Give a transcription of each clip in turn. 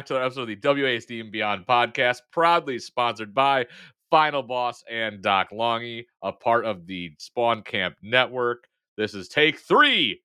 back to another episode of the WASD and Beyond podcast, proudly sponsored by Final Boss and Doc Longy, a part of the Spawn Camp Network. This is take three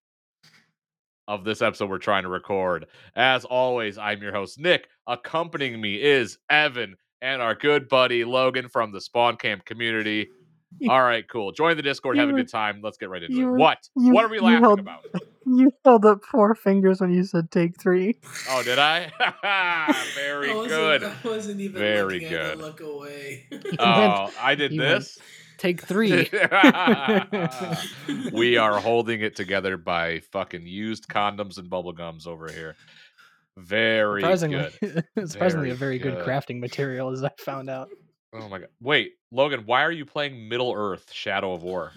of this episode we're trying to record. As always, I'm your host, Nick. Accompanying me is Evan and our good buddy Logan from the Spawn Camp community. All right, cool. Join the Discord, have a good time. Let's get right into it. What? what are we laughing about? You held up four fingers when you said take three. Oh, did I? Very I wasn't- good. I wasn't even Very looking good. At the look away. Oh, I did he went- this. Take three. we are holding it together by fucking used condoms and bubble gums over here. Very surprisingly, good. surprisingly, a Very very good good. crafting material, as I found out. Oh my god. Wait, Logan, why are you playing Middle Earth Shadow of War?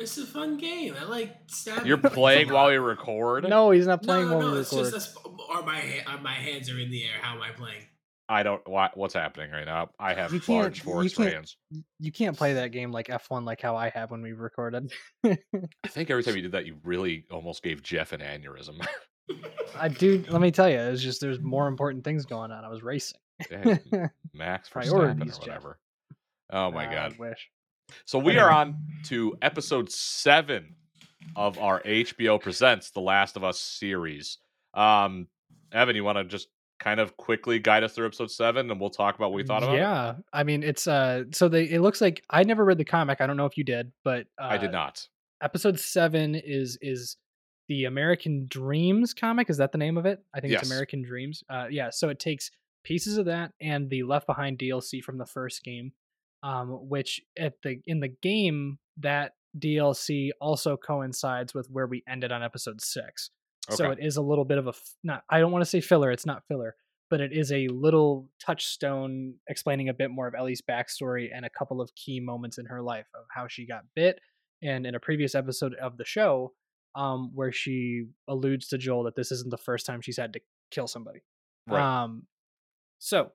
It's a fun game. I like stabbing. You're playing a while lot. we record? No, he's not No, playing no, while no. we It's record. just a, sp- are my ha- are my hands are in the air. How am I playing? I don't why, what's happening right now. I have You large you forest can't- hands. You can't play that game like F1 like how I have when we recorded. I think every time you did that you really almost gave Jeff an aneurysm. I do. Let me tell you, it's just there's more important things going on. I was racing. Yeah, Max Verstappen or Priorities, Jeff. whatever. Oh my Ah, god. I wish. So we are on to episode seven of our HBO Presents The Last of Us series. Um, Evan, you want to just kind of quickly guide us through episode seven, and we'll talk about what we thought about it. Yeah, I mean, it's uh. So they it looks like I never read the comic. I don't know if you did, but uh, I did not. episode seven is is the American Dreams comic. Is that the name of it? I think Yes. it's American Dreams. Uh, yeah. So it takes pieces of that and the Left Behind DLC from the first game, um, which at the in the game that DLC also coincides with where we ended on episode six. So it is a little bit of a not. I don't want to say filler. It's not filler, but it is a little touchstone explaining a bit more of Ellie's backstory and a couple of key moments in her life of how she got bit, and in a previous episode of the show, um, where she alludes to Joel that this isn't the first time she's had to kill somebody. Right. Um, so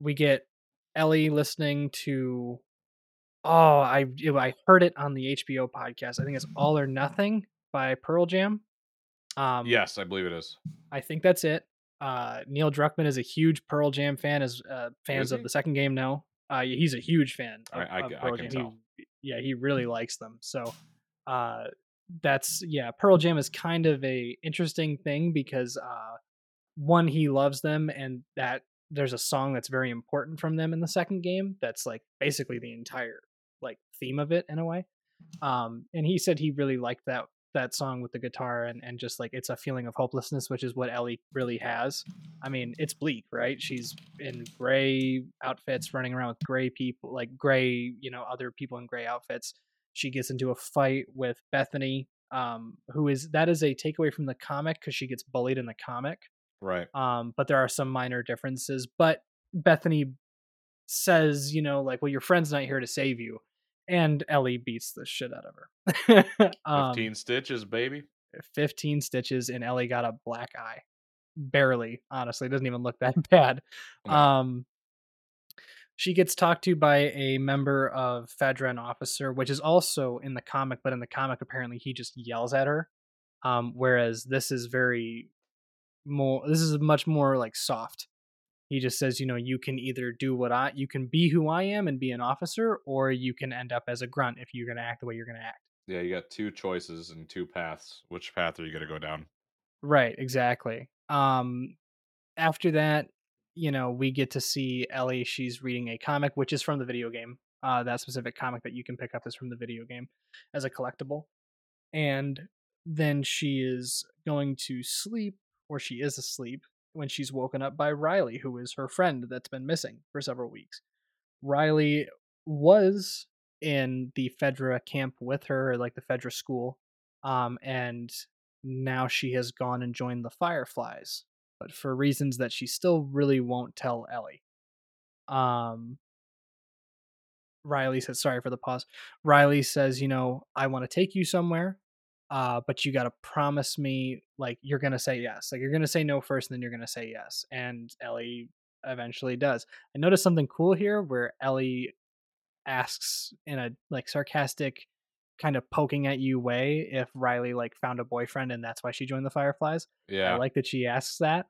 we get Ellie listening to. Oh, I I heard it on the HBO podcast. I think it's All or Nothing by Pearl Jam. Um, yes, I believe it is. I think that's it. Uh, Neil Druckmann is a huge Pearl Jam fan. As uh, fans of the second game know, uh, he's a huge fan. Of, I- I of ca- I can Jam. tell. He, yeah, he really likes them. So, uh, that's yeah. Pearl Jam is kind of a interesting thing because uh, one, he loves them, and that there's a song that's very important from them in the second game. That's like basically the entire like theme of it in a way. Um, and he said he really liked that that song with the guitar and, and just like it's a feeling of hopelessness, which is what Ellie really has. I mean, it's bleak, right? She's in gray outfits, running around with gray people, like gray, you know, other people in gray outfits. She gets into a fight with Bethany, um, who is that is a takeaway from the comic because she gets bullied in the comic. Right. Um, but there are some minor differences. But Bethany says, you know, like, well, your friend's not here to save you. And Ellie beats the shit out of her. um, 15 stitches, baby. 15 stitches, and Ellie got a black eye. Barely, honestly. It doesn't even look that bad. No. Um, she gets talked to by a member of Fedra, an officer, which is also in the comic, but in the comic, apparently he just yells at her. Um, whereas this is very more, this is much more like soft. He just says, you know, you can either do what I, you can be who I am and be an officer, or you can end up as a grunt if you're going to act the way you're going to act. Yeah, you got two choices and two paths. Which path are you gonna go down? Right, exactly. Um, after that, you know, we get to see Ellie. She's reading a comic, which is from the video game. Uh, that specific comic that you can pick up is from the video game as a collectible. And then she is going to sleep, or she is asleep, when she's woken up by Riley, who is her friend that's been missing for several weeks. Riley was in the Fedra camp with her, like the Fedra school, um, and now she has gone and joined the Fireflies, but for reasons that she still really won't tell Ellie. Um, Riley says, sorry for the pause. Riley says, you know, I want to take you somewhere, uh, but you got to promise me, like, you're going to say yes. Like, you're going to say no first, and then you're going to say yes. And Ellie eventually does. I noticed something cool here where Ellie asks in a, like, sarcastic, kind of poking at you way if Riley, like, found a boyfriend and that's why she joined the Fireflies. Yeah. I like that she asks that.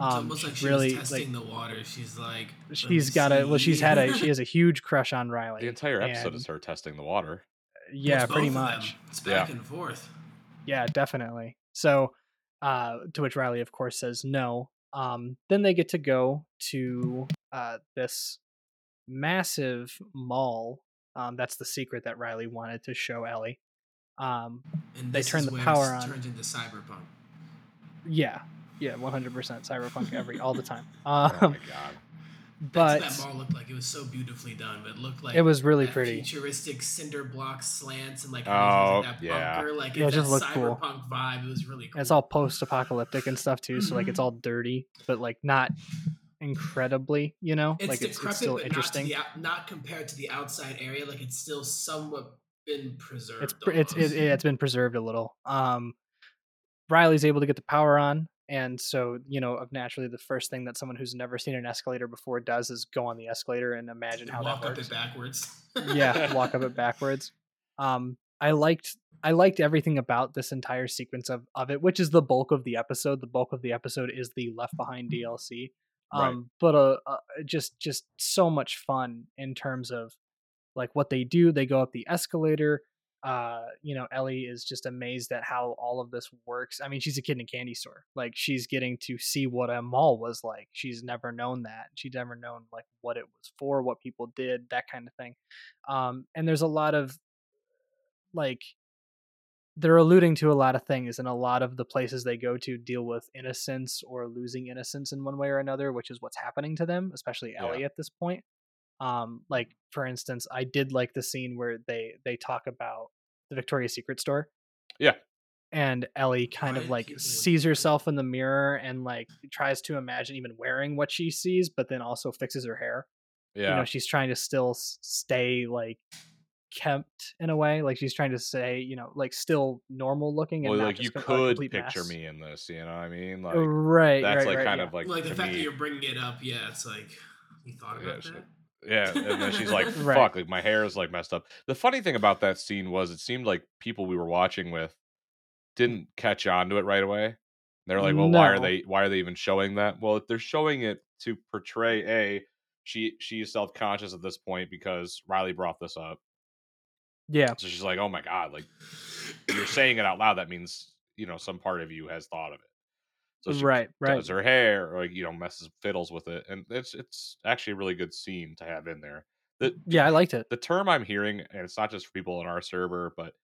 It's Um, almost like she's she really, was like, testing the water. She's like, she's got a well she's had a she has a huge crush on riley the entire episode and- is her testing the water. yeah It's pretty both of them. much It's back Yeah. and forth. Yeah definitely so uh to which riley of course says no um then they get to go to uh this massive mall um that's the secret that riley wanted to show ellie um And They this turn the power on. Turned into cyberpunk. yeah yeah 100% cyberpunk every all the time Oh um my god. But That's what that mall looked like. It was so beautifully done, but it looked like it was really that pretty futuristic cinder block slants and like Oh, how that yeah. bunker, like Yeah, it just that looked cool. cyberpunk vibe. It was really cool. it's all post-apocalyptic and stuff too so like it's all dirty but like not incredibly you know It's like it's, decrepit, it's still but interesting Not, the, not compared to the outside area. Like it's still somewhat been preserved. it's pr- it's it, almost. it's been preserved a little um riley's able to get the power on and so you know of naturally the first thing that someone who's never seen an escalator before does is go on the escalator and imagine how walk that up it backwards. yeah walk up it backwards um i liked i liked everything about this entire sequence of of it which is the bulk of the episode the bulk of the episode is the left behind dlc um Right. but uh, uh just just so much fun in terms of like what they do they go up the escalator uh you know ellie is just amazed at how all of this works. I mean she's a kid in a candy store. Like she's getting to see what a mall was like. She's never known that. She's never known like what it was for what people did that kind of thing. Um and there's a lot of like they're alluding to a lot of things and a lot of the places they go to deal with innocence or losing innocence in one way or another which is what's happening to them especially Yeah. ellie at this point um like for instance i did like the scene where they they talk about the victoria's secret store Yeah. and ellie kind of like sees herself in the mirror and like tries to imagine even wearing what she sees but then also fixes her hair Yeah. you know she's trying to still stay like kept in a way like she's trying to say you know like still normal looking and well, not like you just com- could picture mess. me in this, you know what I mean? Like right that's right, like right, kind yeah. of like, like the fact me, that you're bringing it up, yeah, it's like you thought about she- that. Yeah, and then she's like, Right. "Fuck!" Like my hair is like messed up. The funny thing about that scene was, it seemed like people we were watching with didn't catch on to it right away. They're like, "Well, why are they? Why are they even showing that?" Well, they're showing it to portray a she she is self conscious at this point because Riley brought this up, yeah so she's like, "Oh my god!" Like you're saying it out loud. That means you know some part of you has thought of it. So she right right does her hair, or like, you know, messes fiddles with it, and it's it's actually a really good scene to have in there. The yeah i liked it the term I'm hearing, and it's not just for people in our server, but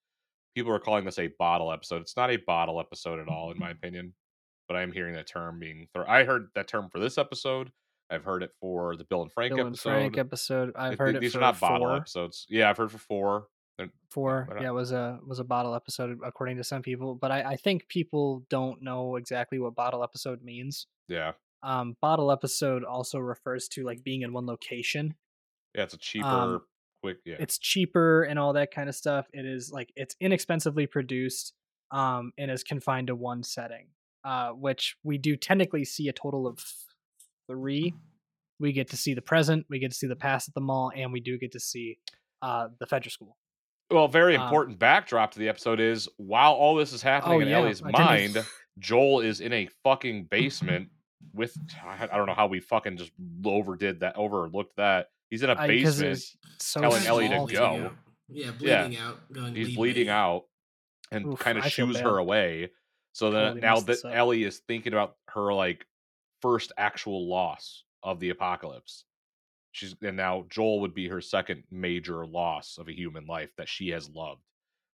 people are calling this a bottle episode. It's not a bottle episode at all, in my opinion. But I'm hearing that term being. Thro- I heard that term for this episode. I've heard it for the Bill and Frank Bill and episode. Frank episode i've heard it These for are not bottle episodes. Yeah, I've heard for four. They're- four yeah it was a was a bottle episode according to some people but i i think people don't know exactly what bottle episode means. Yeah, um bottle episode also refers to like being in one location. Yeah, it's a cheaper, Um, quick. Yeah, it's cheaper and all that kind of stuff. It is like it's inexpensively produced um and is confined to one setting uh which we do technically see a total of three. We get to see the present we get to see the past at the mall and we do get to see uh the fedra school Well, very Um, important backdrop to the episode is while all this is happening Oh, in yeah, Ellie's I didn't- mind, Joel is in a fucking basement with I I don't know how we fucking just overdid that, overlooked that. He's in a basement. was so telling Ellie to go. too. Yeah, Yeah. bleeding out. Going He's lead bleeding way. out and Oof, kind of I shoos her away. So then Totally now that. Ellie is thinking about her like first actual loss of the apocalypse. She's and now Joel would be her second major loss of a human life that she has loved.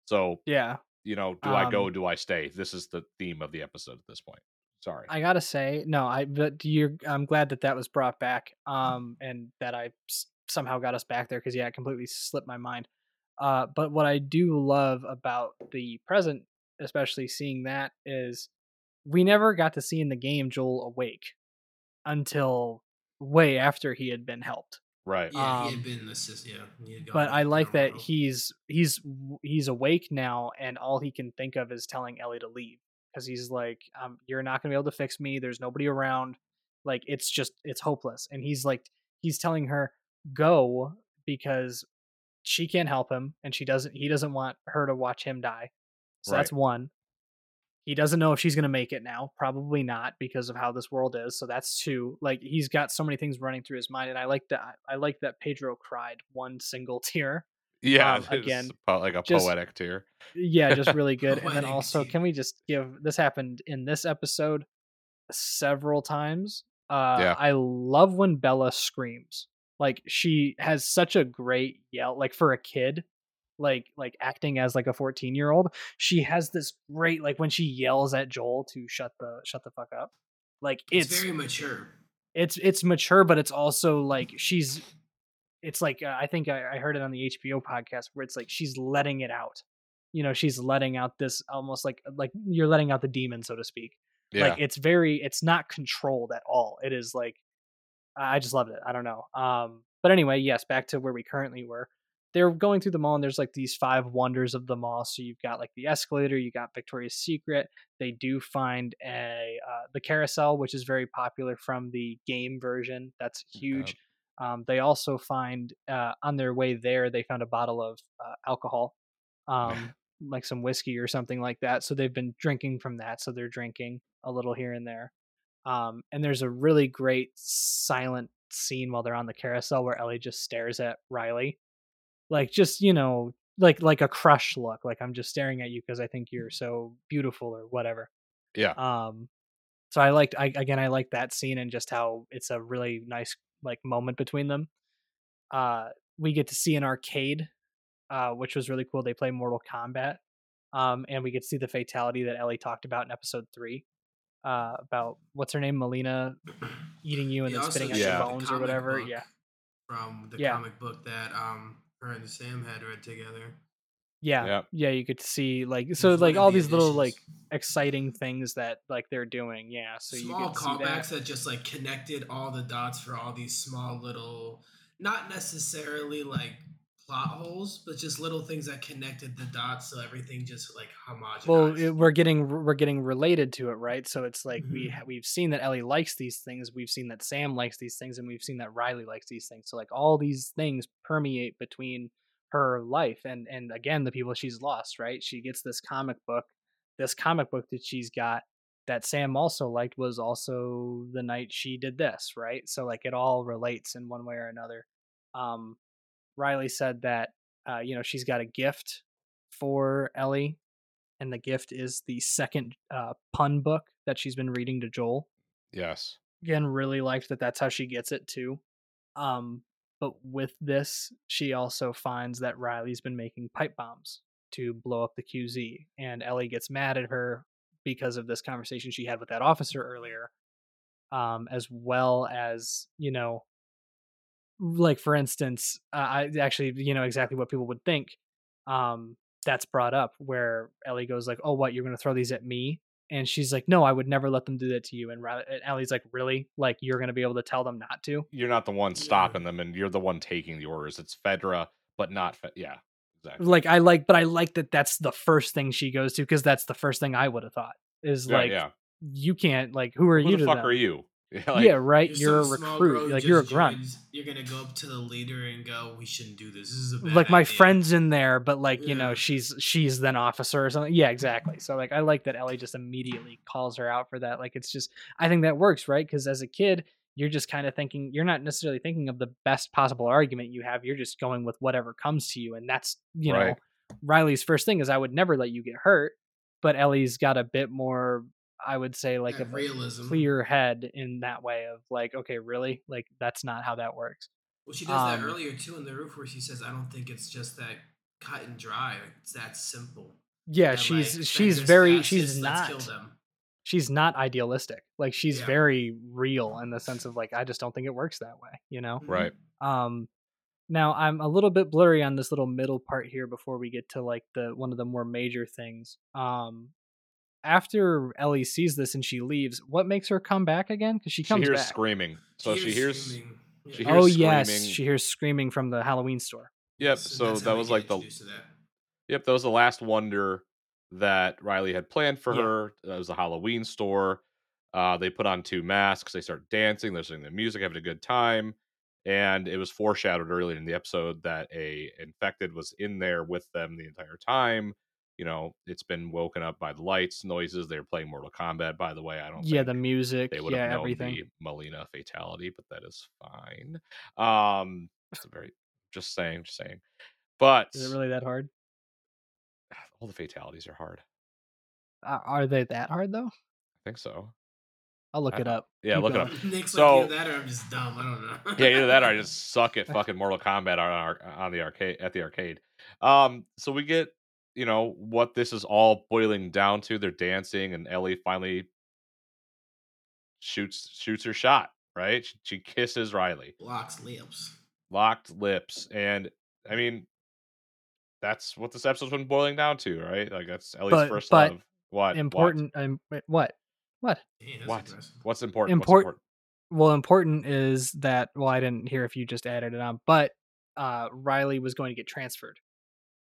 So, Yeah. you know, do I go, Um, do I stay? This is the theme of the episode at this point. Sorry. I gotta say, no, I but you I'm glad that that was brought back, um, and that I s- somehow got us back there because yeah, it completely slipped my mind. Uh, but what I do love about the present, especially seeing that, is we never got to see in the game Joel awake until way after he had been helped. right. Yeah, he Um, had been assist. Yeah, he had but I like that Naruto. he's he's he's awake now, and all he can think of is telling Ellie to leave because he's like, um, "You're not gonna be able to fix me. There's nobody around. Like it's just it's hopeless." And he's like, he's telling her go because she can't help him, and she doesn't. He doesn't want her to watch him die. So that's one. He doesn't know if she's gonna make it now. Probably not because of how this world is. So that's two. Like he's got so many things running through his mind, and I like that. I like that Pedro cried one single tear Yeah, um, again, like a just- poetic tear. yeah just really good and then also can we just give this happened in this episode several times uh Yeah. i love when bella screams like she has such a great yell like for a kid like like acting as like a 14 year old she has this great like when she yells at joel to shut the shut the fuck up like It's, it's very mature. it's it's mature but it's also like she's it's like uh, i think I, I heard it on the hbo podcast where it's like she's letting it out you know she's letting out this almost like like you're letting out the demon so to speak Yeah. like it's very it's not controlled at all it is like i just loved it i don't know um but anyway yes back to where we currently were they're going through the mall and there's like these five wonders of the mall. So you've got like the escalator you got victoria's secret. They do find a uh, the carousel which is very popular from the game version. That's huge. Um, they also find uh, on their way there they found a bottle of uh, alcohol um, like some whiskey or something like that. So they've been drinking from that. So they're drinking a little here and there. Um, and there's a really great silent scene while they're on the carousel where ellie just stares at riley like just you know like like a crush look like i'm just staring at you because i think you're so beautiful or whatever yeah. um so i liked i again i liked that scene and just how it's a really nice like moment between them uh we get to see an arcade uh which was really cool they play mortal kombat um and we get to see the fatality that ellie talked about in episode three uh about what's her name Mileena eating you and He then spitting out showed your bones or whatever yeah From the Yeah. comic book that um her and Sam had read together. yeah Yep. yeah you could see like so was one like of all the these little like exciting things that like they're doing yeah so you small get see callbacks that that. just like connected all the dots for all these small little, not necessarily like plot holes, but just little things that connected the dots, so everything just like homogenized. well it, we're getting we're getting related to it right? So it's like we Mhm. ha- we've seen that ellie likes these things we've seen that sam likes these things and we've seen that riley likes these things. So like all these things permeate between her life and and again the people she's lost right? She gets this comic book this comic book that she's got that sam also liked was also the night she did this right? So like it all relates in one way or another. Um riley said that uh you know she's got a gift for ellie and the gift is the second uh, pun book that she's been reading to Joel. Yes. Again, really liked that that's how she gets it too. Um, but with this, she also finds that Riley's been making pipe bombs to blow up the QZ, and Ellie gets mad at her because of this conversation she had with that officer earlier, um, as well as you know, like for instance, uh, I actually you know exactly what people would think. Um, that's brought up where Ellie goes like, "Oh, what you're gonna throw these at me?" And she's like, "No, I would never let them do that to you." And, and Ellie's like, "Really? Like you're gonna be able to tell them not to?" You're not the one Yeah. stopping them, and you're the one taking the orders. It's Fedra, but not Fe- Yeah. Exactly. Like I like, but I like that that's the first thing she goes to because that's the first thing I would have thought is Yeah, like, yeah. you can't like, who are Who you the fuck them? are you? Like, yeah, right. You're, some a recruit. girl who Like you're a grunt. joins, You're gonna go up to the leader and go, "We shouldn't do this. This is a bad like my idea." friend's in there, but like you know, she's she's then officer or something. Yeah, exactly. So like I like that Ellie just immediately calls her out for that. Like it's just I think that works, right? Because as a kid, you're just kind of thinking you're not necessarily thinking of the best possible argument you have. You're just going with whatever comes to you, and that's you know Riley's first thing is I would never let you get hurt, but Ellie's got a bit more. I would say like That a realism. clear head in that way of like, okay, really, like that's not how that works. Well, she does that Um, earlier too in the roof, where she says, "I don't think it's just that cut and dry. It's that simple." Yeah, That, she's like, she's very Fast she's is, "Let's kill not them." she's not idealistic. Like she's Yeah. very real in the sense of like I just don't think it works that way, you know? Right. Um now I'm a little bit blurry on this little middle part here before we get to like the one of the more major things. Um after Ellie sees this and she leaves, what makes her come back again? Because she comes She comes hears back. screaming. So she hears. screaming. she Yeah. hears oh yes, she hears screaming from the Halloween store. Yep. Yes, and So that was like the that. Yep, that was the last wonder that Riley had planned for Yeah. her. That was a Halloween store. Uh, they put on two masks. They start dancing. They're listening to music, having a good time. And it was foreshadowed earlier in the episode that a infected was in there with them the entire time. You know, it's been woken up by the lights, noises. They're playing Mortal Kombat, by the way. I don't Yeah, think the music, they would yeah, have known everything. the Mileena fatality, but that is fine. Um, it's a very just saying, just saying. But Is it really that hard? all the fatalities are hard. Uh, are they that hard though? I think so. I'll look I- it up. yeah, Keep look it up. Nick's So- like either that or I'm just dumb. I don't know. Yeah, either that or I just suck at fucking Mortal Kombat on our, on the arcade at the arcade. Um, so we get you know what this is all boiling down to. They're dancing, and Ellie finally shoots shoots her shot. Right, she, she kisses Riley, Locked lips. locked lips, and I mean that's what this episode's been boiling down to, right? Like that's Ellie's But- first but love. What what? important um, what what Damn, that's What? What's important? What's important? well important is that well i didn't hear if you just added it on but uh riley was going to get transferred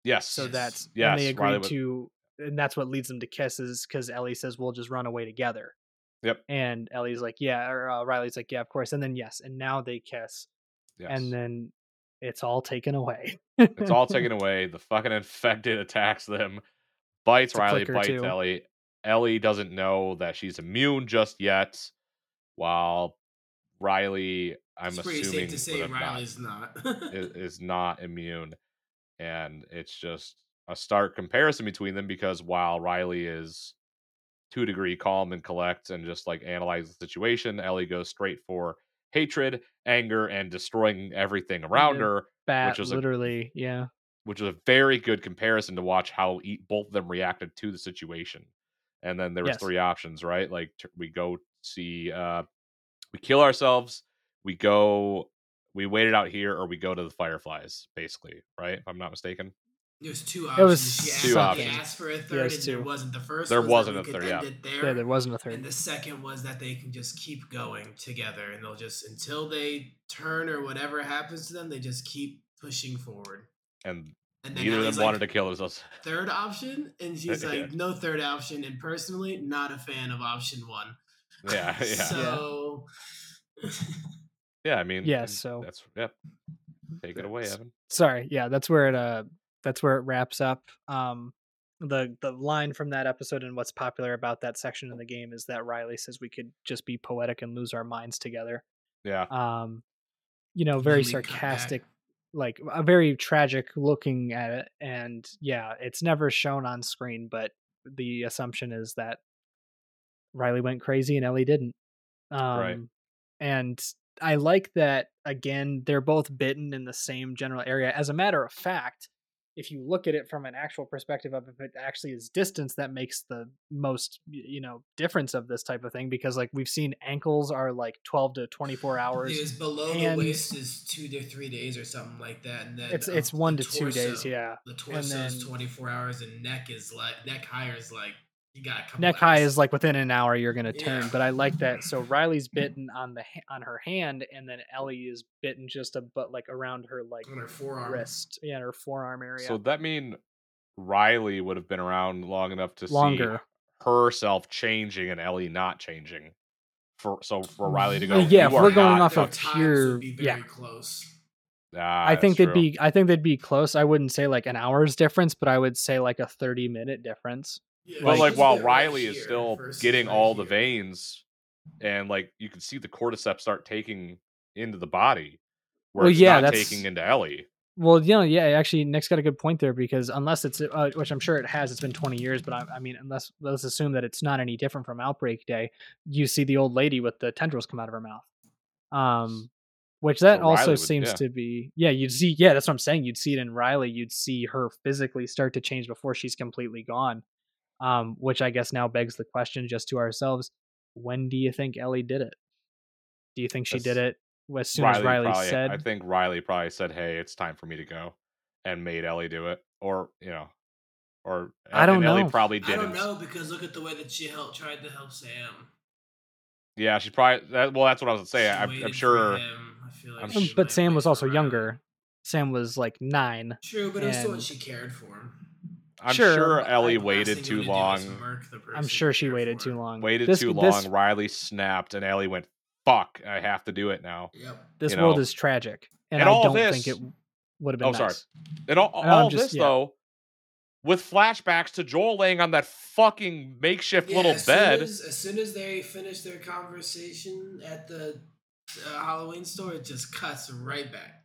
Yes. so that's Yes, and they agree Riley was- to and that's what leads them to kisses because ellie says we'll just run away together Yep. and ellie's like yeah or uh, riley's like yeah of course and then yes and now they kiss yes. and then it's all taken away It's all taken away. The fucking infected attacks them, bites Riley, bites too. Ellie. Ellie doesn't know that she's immune just yet, while Riley, I'm it's pretty assuming, safe to say would have not- Riley's not. is, is not immune. And it's just a stark comparison between them because while Riley is two degree calm and collect and just like analyze the situation, Ellie goes straight for hatred, anger, and destroying everything around her. bat was a- literally yeah which was a very good comparison to watch how e- both of them reacted to the situation. And then there was Yes. three options, right? Like t- we go see, uh, we kill ourselves, we go, we wait it out here, or we go to the Fireflies, basically, right? If I'm not mistaken. There's two It was options. She asked, two they options. asked for a third, Yes, and two. there wasn't. The first There was wasn't a third, yeah. there. yeah there wasn't a third. And the second was that they can just keep going together, and they'll just until they turn or whatever happens to them, they just keep pushing forward. And And neither of them Ellie's wanted like, to kill themselves. third option, and she's Yeah. like, no third option. And personally, not a fan of option one. Yeah, yeah. So, Yeah, I mean, Yeah, so- that's, yep. Take it away, Evan. sorry yeah that's where it uh that's where it wraps up um the the line from that episode and what's popular about that section in the game is that riley says we could just be poetic and lose our minds together Yeah. um you know very sarcastic like a very tragic looking at it and yeah it's never shown on screen but the assumption is that riley went crazy and ellie didn't um Right. and i like that again they're both bitten in the same general area. As a matter of fact if you look at it from an actual perspective of if it actually is distance that makes the most you know difference of this type of thing because like we've seen ankles are like 12 to 24 hours Because below the waist is two to three days or something like that, and then it's it's one to two days yeah The torso is twenty four hours, and neck is like neck higher is like you got a couple neck high is like within an hour you're gonna turn Yeah. but i like that so riley's bitten on the on her hand and then ellie is bitten just a but like around her like on her forearm. wrist yeah her forearm area So that mean Riley would have been around long enough to see longer herself changing and Ellie not changing. For so for Riley to go, Yeah, if we're going not off of times pure- would be very yeah. close. Ah, i think they'd true. be i think they'd be close i wouldn't say like an hour's difference but i would say like a 30 minute difference Yeah, But like- like while been right Riley is still getting right all the veins and like you can see the cordyceps start taking into the body, where Well, it's yeah, not that's- taking into Ellie. Well, you know, yeah, actually, Nick's got a good point there because unless it's, uh, which I'm sure it has, it's been 20 years, but I, I mean, unless let's assume that it's not any different from Outbreak Day, you see the old lady with the tendrils come out of her mouth. Um, which that So also would- seems yeah. to be, yeah, you'd see, yeah, that's what I'm saying. You'd see it in Riley. You'd see her physically start to change before she's completely gone. Um, which I guess now begs the question just to ourselves: When do you think Ellie did it? Do you think she did it as soon as Riley probably, said? I think Riley probably said, "Hey, it's time for me to go," and made Ellie do it, or you know, or I don't and Ellie know. probably didn't. don't know because look at the way that she helped tried to help Sam. Yeah, she probably. That, well, that's what I was gonna say. I'm, I'm sure. him. I feel like I'm Um, but Sam was also Riley. younger. Sam was like nine. True, but it was still what she cared for him. I'm Sure, sure Ellie The waited too wanna long. murk I'm sure she waited for. too long. Waited this, too This, long. Riley snapped, and Ellie went, "Fuck! I have to do it now." Yep. this you world know. is tragic, and, And I all don't this- think it would have been Oh, sorry. And all, I'm all just- this yeah. though, with flashbacks to Joel laying on that fucking makeshift Yeah, little as soon bed. as, as soon as they finish their conversation at the uh, Halloween store, it just cuts right back.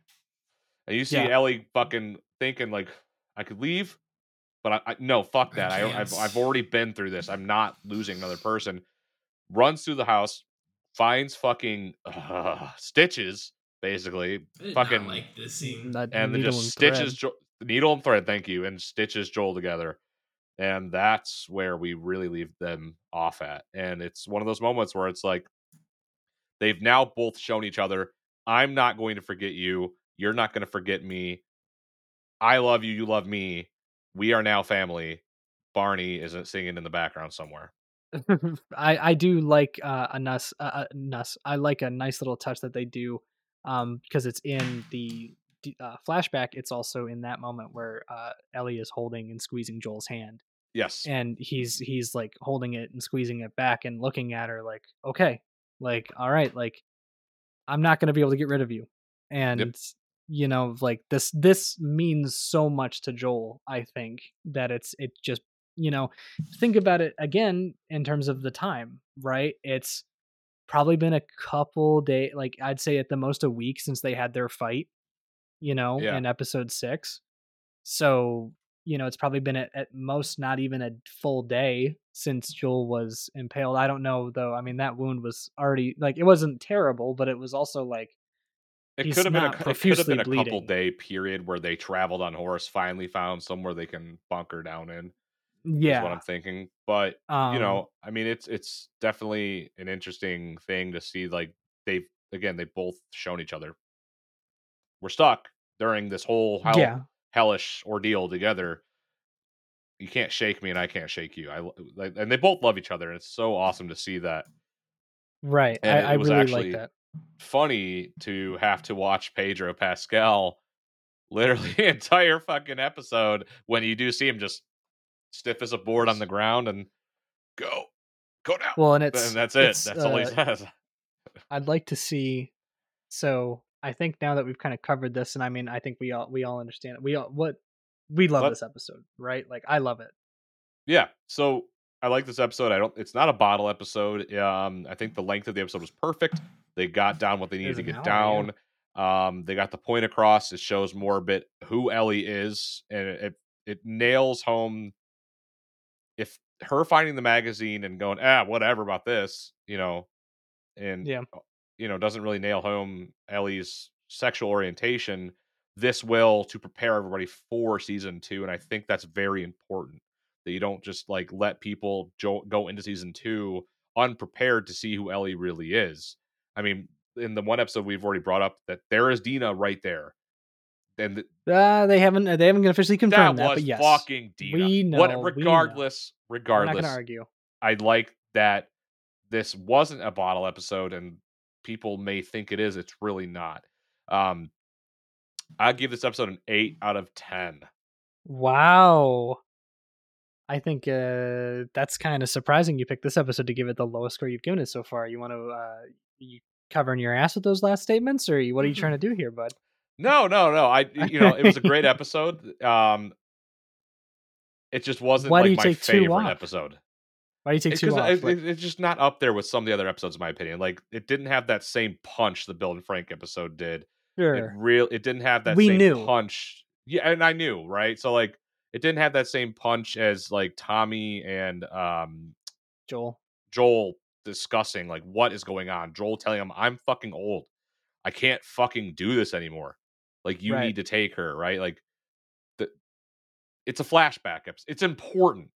And you see Yeah. Ellie fucking thinking like, I could leave, but I, I no fuck that. I, I've. I've already been through this. I'm not losing another person. Runs through the house, finds fucking uh, stitches basically, Fucking- not like this scene. That and then just and stitches jo- needle and thread. Thank you, and stitches Joel together. And that's where we really leave them off at. And it's one of those moments where it's like they've now both shown each other, I'm not going to forget you. You're not going to forget me. I love you. You love me. We are now family. Barney isn't singing in the background somewhere. I I do like uh, a nice uh, a nice I like a nice little touch that they do um because it's in the uh, flashback. It's also in that moment where uh, Ellie is holding and squeezing Joel's hand, Yes. and he's he's like holding it and squeezing it back and looking at her like, okay, like all right, like I'm not gonna be able to get rid of you, and you know like this this means so much to Joel. I think that it's it just you know think about it again in terms of the time, right? It's probably been a couple day like I'd say at the most a week since they had their fight, you know, Yeah. in episode 6. So, you know, it's probably been at, at most not even a full day since Joel was impaled. I don't know though. I mean, that wound was already like it wasn't terrible, but it was also like It could have been a, not it could have been a profusely couple day period where they traveled on horse, finally found somewhere they can bunker down in. Is what. I'm thinking. But Um, you know, I mean, it's it's definitely an interesting thing to see. Like they've again, they've both shown each other. We're stuck during this whole hell, yeah. hellish ordeal together. You can't shake me, and I can't shake you. I like, and they both love each other, and it's so awesome to see that. Right. And I, I was really actually- like that. Funny to have to watch Pedro Pascal literally the entire fucking episode when you do see him just stiff as a board on the ground and go, go down. Well, and it's and that's it. That's all he uh, says. I'd like to see. So I think now that we've kind of covered this, and I mean, I think we all we all understand it. We all what we love What? this episode, right? Like I love it. Yeah. So I like this episode. I don't. It's not a bottle episode. Um, I think the length of the episode was perfect. They got down what they needed to get hour, down. Um, they got the point across. It shows more a bit who Ellie is, and it it, it nails home. If her finding the magazine and going, ah, whatever about this, you know, and Yeah. you know, doesn't really nail home Ellie's sexual orientation. This will to prepare everybody for season two, and I think that's very important that you don't just like let people jo- go into season two unprepared to see who Ellie really is. I mean, in the one episode we've already brought up that there is Dina right there, and th- Uh, they haven't they haven't officially confirmed that, was but yes, fucking Dina. we what, know, we know. regardless, we're not regardless, gonna argue. I like that this wasn't a bottle episode and people may think it is. It's really not. Um I give this episode an eight out of ten. Wow. I think uh, that's kind of surprising. You picked this episode to give it the lowest score you've given it so far. You want to uh, you covering your ass with those last statements, or what are you trying to do here, bud? No, no, no. I you know, it was a great episode. Um it just wasn't Why do you my take two favorite off? episode. Why do you take It's too long? it, Like, it's just not up there with some of the other episodes, in my opinion. Like it didn't have that same punch the Bill and Frank episode did. It sure. real it didn't have that We same knew. punch. Yeah, and I knew, right? So like it didn't have that same punch as like Tommy and um Joel. Joel discussing like what is going on. Joel telling him, "I'm fucking old. I can't fucking do this anymore. Like you Right. need to take her, right? Like the it's a flashback episode. It's important,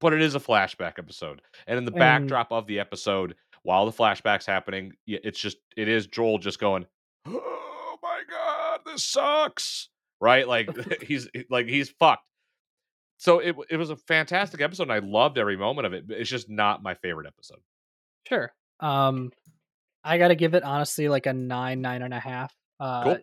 but it is a flashback episode. And in the And- backdrop of the episode, while the flashback's happening, it's just it is Joel just going, "Oh my god, this sucks." Right? Like he's like he's fucked. So it it was a fantastic episode and I loved every moment of it. But it's just not my favorite episode. Sure. Um, I got to give it honestly like a nine, nine and a half. Uh, Cool.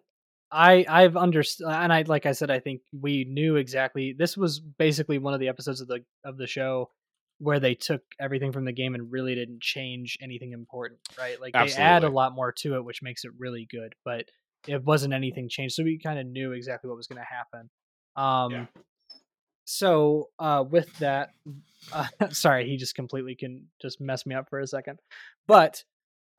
I I've understood, and I like I said, I think we knew exactly. This was basically one of the episodes of the of the show where they took everything from the game and really didn't change anything important, right? Like they add a lot more to it, which makes it really good. But it wasn't anything changed, so we kind of knew exactly what was going to happen. Um, Yeah. So uh, with that, uh, sorry, he just completely can just mess me up for a second. But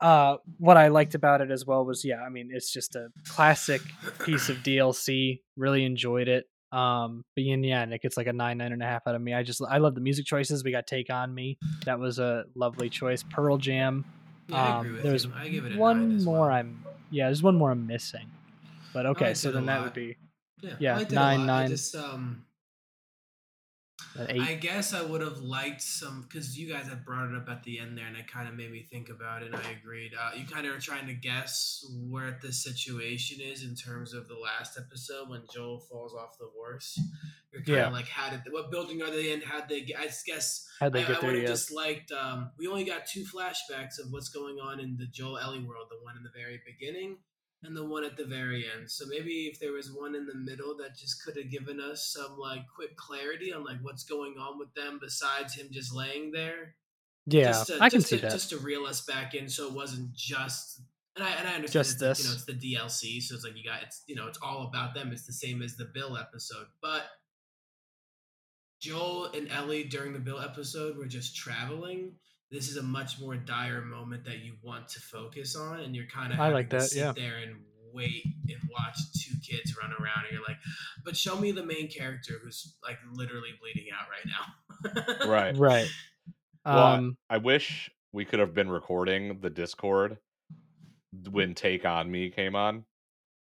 uh, what I liked about it as well was, yeah, I mean, it's just a classic piece of DLC. Really enjoyed it. Um, but yeah, yeah, Nick, it's like a nine, nine and a half out of me. I just, I love the music choices. We got "Take on Me." That was a lovely choice. Pearl Jam. Yeah, I um, there's you. I give it a one more. well. I'm, yeah, there's one more I'm missing. But okay, so then that would be Yeah, yeah, I liked it a nine. Nine. just um. I guess I would have liked some because you guys had brought it up at the end there, and it kind of made me think about it. and I agreed. Uh, you kind of are trying to guess where the situation is in terms of the last episode when Joel falls off the horse. You're kind of Yeah. like, how did what building are they in? How would they? get- I guess How'd they I, get I there? would have Yeah. just liked. Um, we only got two flashbacks of what's going on in the Joel Ellie world. The one in the very beginning and the one at the very end. So maybe if there was one in the middle that just could have given us some like quick clarity on like what's going on with them besides him just laying there. Yeah, just to, I can just see to, that. Just to reel us back in, so it wasn't just. And I, and I understand Just it's, you know it's the DLC, so it's like you got it's you know it's all about them. It's the same as the Bill episode, but Joel and Ellie during the Bill episode were just traveling. This is a much more dire moment that you want to focus on, and you're kind of I like to that, sit yeah. there and wait and watch two kids run around, and you're like, but show me the main character who's like literally bleeding out right now. Right. Right. Well, I- Um, I wish we could have been recording the Discord when Take on Me came on.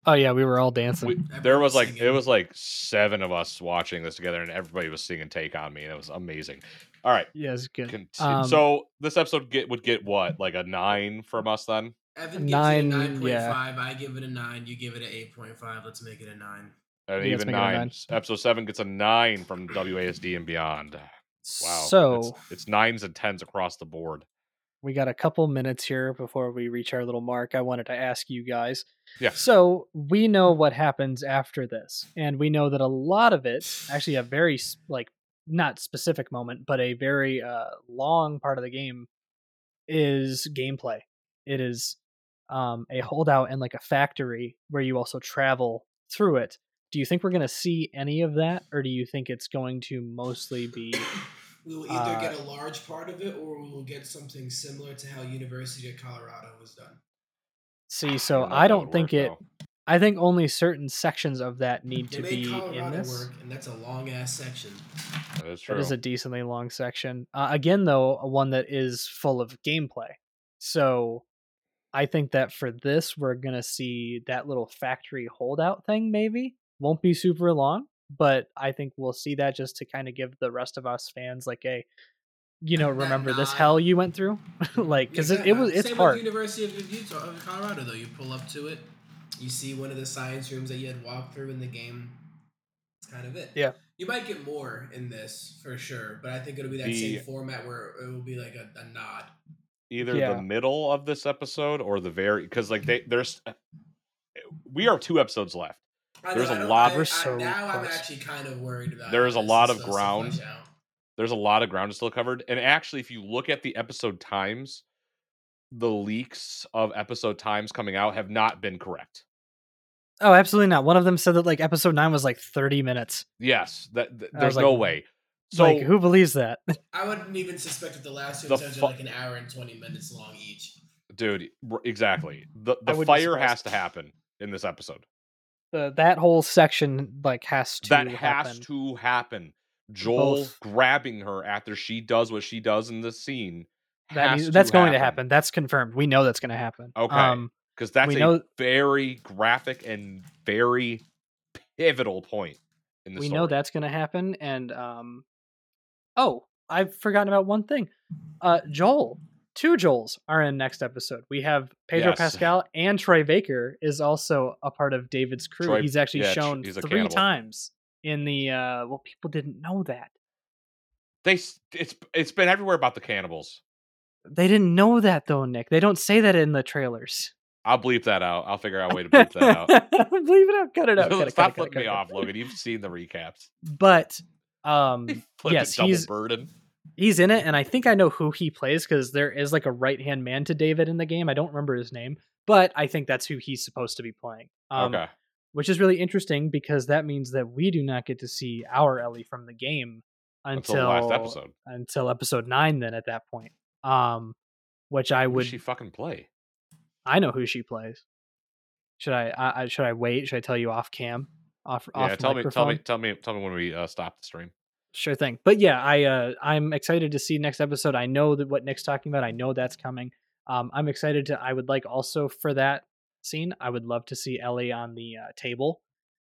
Oh yeah, we were all dancing. We, there was was like it was like seven of us watching this together, and everybody was singing "Take on Me," and it was amazing. All right, yeah, it's good. conti- Um, so this episode get would get what like a nine from us then. Evan gives Nine, it a nine point yeah. five. I give it a nine. You give it an eight point five. Let's make it a nine. And even make it a nine. nine. Episode seven gets a nine from WASD and beyond. Wow. So it's, it's nines and tens across the board. We got a couple minutes here before we reach our little mark. I wanted to ask you guys. Yeah. So we know what happens after this, and we know that a lot of it, actually, a very like not specific moment, but a very uh, long part of the game is gameplay. It is um, a holdout in like a factory where you also travel through it. Do you think we're going to see any of that, or do you think it's going to mostly be? We will either Uh, get a large part of it, or we will get something similar to how University of Colorado was done. See, so know if I don't think work, it. though. I think only certain sections of that need They to made be in this. work, and that's a long ass section. That is true. It is a decently long section. Uh, again, though, one that is full of gameplay. So I think that for this, we're gonna see that little factory holdout thing. Maybe won't be super long, but I think we'll see that just to kind of give the rest of us fans like a, you know, remember this hell you went through, like because it, it was it's Same hard. With University of Utah, of Colorado, though, you pull up to it, you see one of the science rooms that you had walked through in the game. It's kind of it. Yeah. You might get more in this for sure, but I think it'll be that The- same format where it will be like a, a nod. either Yeah. the middle of this episode or the very because like mm-hmm. they there's uh, we are two episodes left. I There's know, a I don't- lot- I- so now I'm actually kind of worried about. There is a lot of ground. There's a lot of ground still covered, and actually, if you look at the episode times, the leaks of episode times coming out have not been correct. Oh, absolutely not. One of them said that like episode nine was like thirty minutes. Yes, that th- there's was no like, way. So like, who believes that? I wouldn't even suspect that the last two The episodes fu- are like an hour and twenty minutes long each. dude, exactly. The the fire has to happen in this episode. The, that whole section like has to that happen. has to happen. Joel Both. grabbing her after she does what she does in the scene. That needs- that's going to happen. happen. That's confirmed. We know that's going to happen. Okay. Um, because that's a know- very graphic and very pivotal point in the we story. know that's going to happen. And um, oh, I've forgotten about one thing. Uh, Joel, two Joels are in next episode. We have Pedro Yes. Pascal and Troy Baker is also a part of David's crew. Troy- he's actually yeah, shown he's three cannibal. times in the. Uh, well, people didn't know that. they it's it's been everywhere about the cannibals. They didn't know that though, Nick. They don't say that in the trailers. I'll bleep that out. I'll figure out a way to bleep that out. Bleep it out. Cut it out. cut it, Stop flipping me off, Logan. You've seen the recaps. But um, yes, double he's burden. He's in it, and I think I know who he plays because there is like a right hand man to David in the game. I don't remember his name, but I think that's who he's supposed to be playing. Um, okay. Which is really interesting because that means that we do not get to see our Ellie from the game Until last episode. until episode nine. Then at that point, um, which I would she fucking play? I know who she plays. Should I, I, I should I wait? Should I tell you off cam? Off Yeah, off tell me, tell me, tell me, tell me when we uh, stop the stream. Sure thing. But yeah, I uh, I'm excited to see next episode. I know that what Nick's talking about. I know that's coming. Um, I'm excited to. I would like also for that scene. I would love to see Ellie on the uh, table,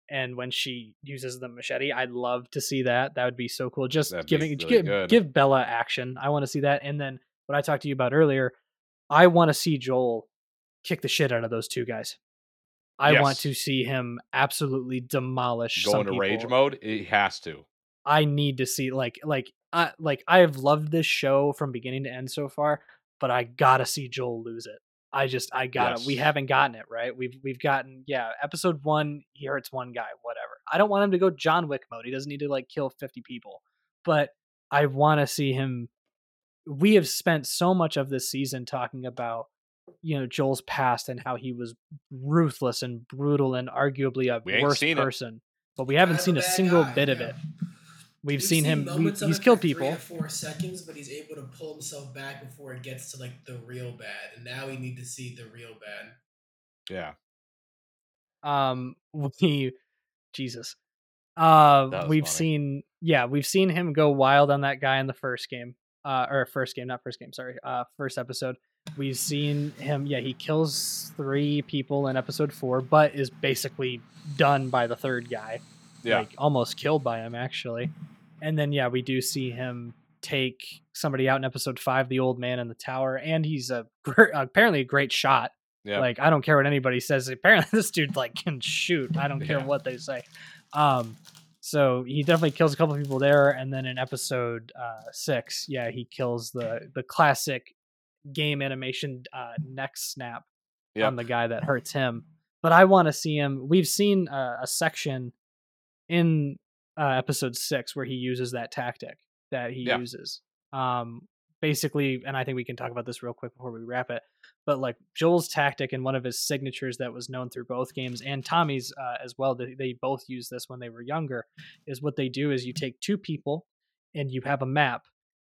and when she uses the machete, I'd love to see that. That would be so cool. Just That'd giving really give, good. give Bella action. I want to see that. And then what I talked to you about earlier, I want to see Joel kick the shit out of those two guys. I want to see him absolutely demolish. Go into rage mode. He has to. I need to see like like I like I have loved this show from beginning to end so far, but I gotta see Joel lose it. I just I gotta. We haven't gotten it right. We've we've gotten yeah. Episode one, he hurts one guy, whatever. I don't want him to go John Wick mode. He doesn't need to like kill fifty people, but I want to see him. We have spent so much of this season talking about you know Joel's past and how he was ruthless and brutal and arguably a worse seen it. person, but we haven't seen a single bit of it. We've, seen, him. We, he's killed for three people. or four seconds, but he's able to pull himself back before it gets to like the real bad. And now we need to see the real bad. Yeah. Um, we, Jesus, uh, we've funny. seen. Yeah, we've seen him go wild on that guy in the first game. Uh, or first game, not first game. Sorry, uh, first episode. We've seen him. Yeah, he kills three people in episode four, but is basically done by the third guy. Yeah. like almost killed by him actually. And then yeah, we do see him take somebody out in episode five, the old man in the tower, and he's a apparently a great shot. Yeah. Like I don't care what anybody says. Apparently this dude like can shoot. I don't care Yeah. what they say. Um, so he definitely kills a couple people there, and then in episode uh, six, yeah, he kills the the classic game animation uh, neck snap Yep. on the guy that hurts him. But I want to see him. We've seen uh, a section in uh, episode six where he uses that tactic that he Yeah. uses. Um, basically, and I think we can talk about this real quick before we wrap it. But like Joel's tactic and one of his signatures that was known through both games and Tommy's uh, as well. They, they both use this when they were younger. Is what they do is you take two people and you have a map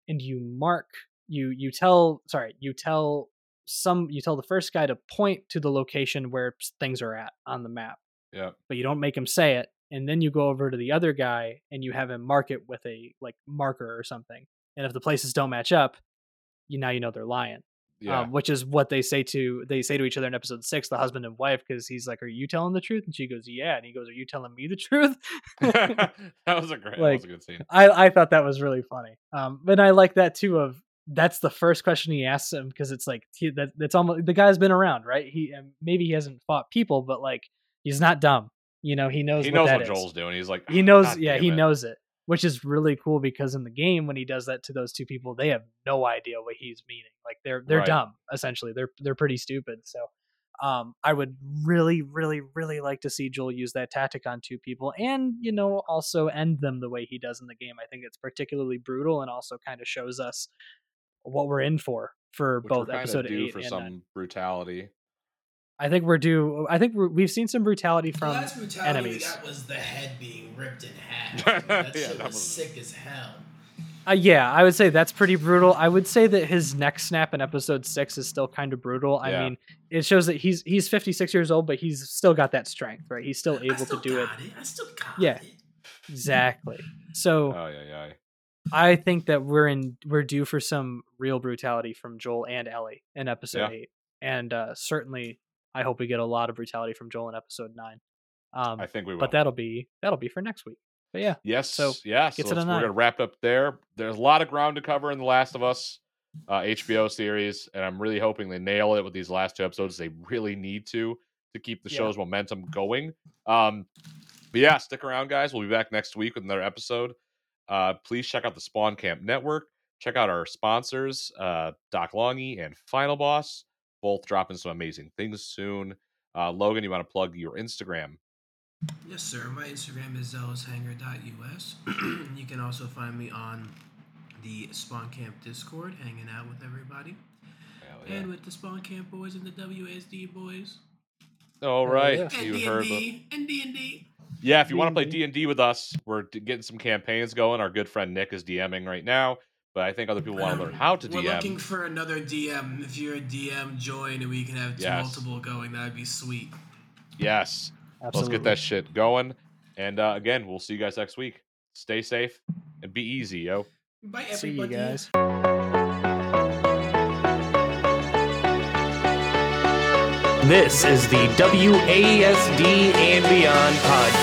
and you mark you you tell sorry you tell some you tell the first guy to point to the location where things are at on the map Yeah. but you don't make him say it and then you go over to the other guy and you have him mark it with a like marker or something and if the places don't match up you now you know they're lying Yeah. um, which is what they say to they say to each other in episode six the husband and wife because he's like are you telling the truth and she goes yeah and he goes are you telling me the truth that was a great. that was a good scene. I, I thought that was really funny. Um, but I like that too. Of that's the first question he asks him because it's like he, that that's almost the guy's been around, right? He and maybe he hasn't fought people, but like he's not dumb. You know, he knows He what knows what is. Joel's doing. He's like, He "Ah, knows, yeah, he it." knows it, which is really cool because in the game when he does that to those two people, they have no idea what he's meaning. Like they're they're Right. dumb essentially. They're they're pretty stupid. So. Um, I would really, really, really like to see Joel use that tactic on two people, and you know, also end them the way he does in the game. I think it's particularly brutal, and also kind of shows us what we're in for for Which both episode eight for and some nine. brutality. I think we're due. I think we're, we've seen some brutality the from last brutality enemies. That was the head being ripped in half. I mean, that Yeah, shit that was, was- sick as hell. Uh, yeah, I would say that's pretty brutal. I would say that his neck snap in episode six is still kind of brutal. I Yeah. mean, it shows that he's he's 56 years old, but he's still got that strength, right? He's still I able still to do it. got it. I still got Yeah. it. Exactly. So Oh yeah, yeah. I think that we're in we're due for some real brutality from Joel and Ellie in episode Yeah. eight, and uh, certainly I hope we get a lot of brutality from Joel in episode nine. Um, I think we will. but that'll be that'll be for next week. But yeah, Yes. So, yeah. So we're gonna wrap up there. There's a lot of ground to cover in The Last of Us uh, HBO series, and I'm really hoping they nail it with these last two episodes. They really need to to keep the Yeah. show's momentum going. Um, but yeah, stick around, guys. We'll be back next week with another episode. Uh, please check out the Spawn Camp Network. Check out our sponsors, uh, Doc Longy and Final Boss, both dropping some amazing things soon. Uh, Logan, you want to plug your Instagram? Yes, sir. My Instagram is zealoushanger.us. you can also find me on the Spawn Camp Discord, hanging out with everybody, yeah. and with the Spawn Camp boys and the WSD boys, All Hell right, yeah. and you D heard. and the- D, and D and D. Yeah, if you want to play D&D. D and D with us, we're getting some campaigns going. Our good friend Nick is DMing right now, but I think other people want to learn how to DM. We're looking for another DM. If you're a DM, join, and we can have Yes. multiple going. That'd be sweet. yes, absolutely. let's get that shit going. And uh, again, we'll see you guys next week. Stay safe and be easy, yo. Bye, everybody. See you guys. This is the WASD and Beyond podcast.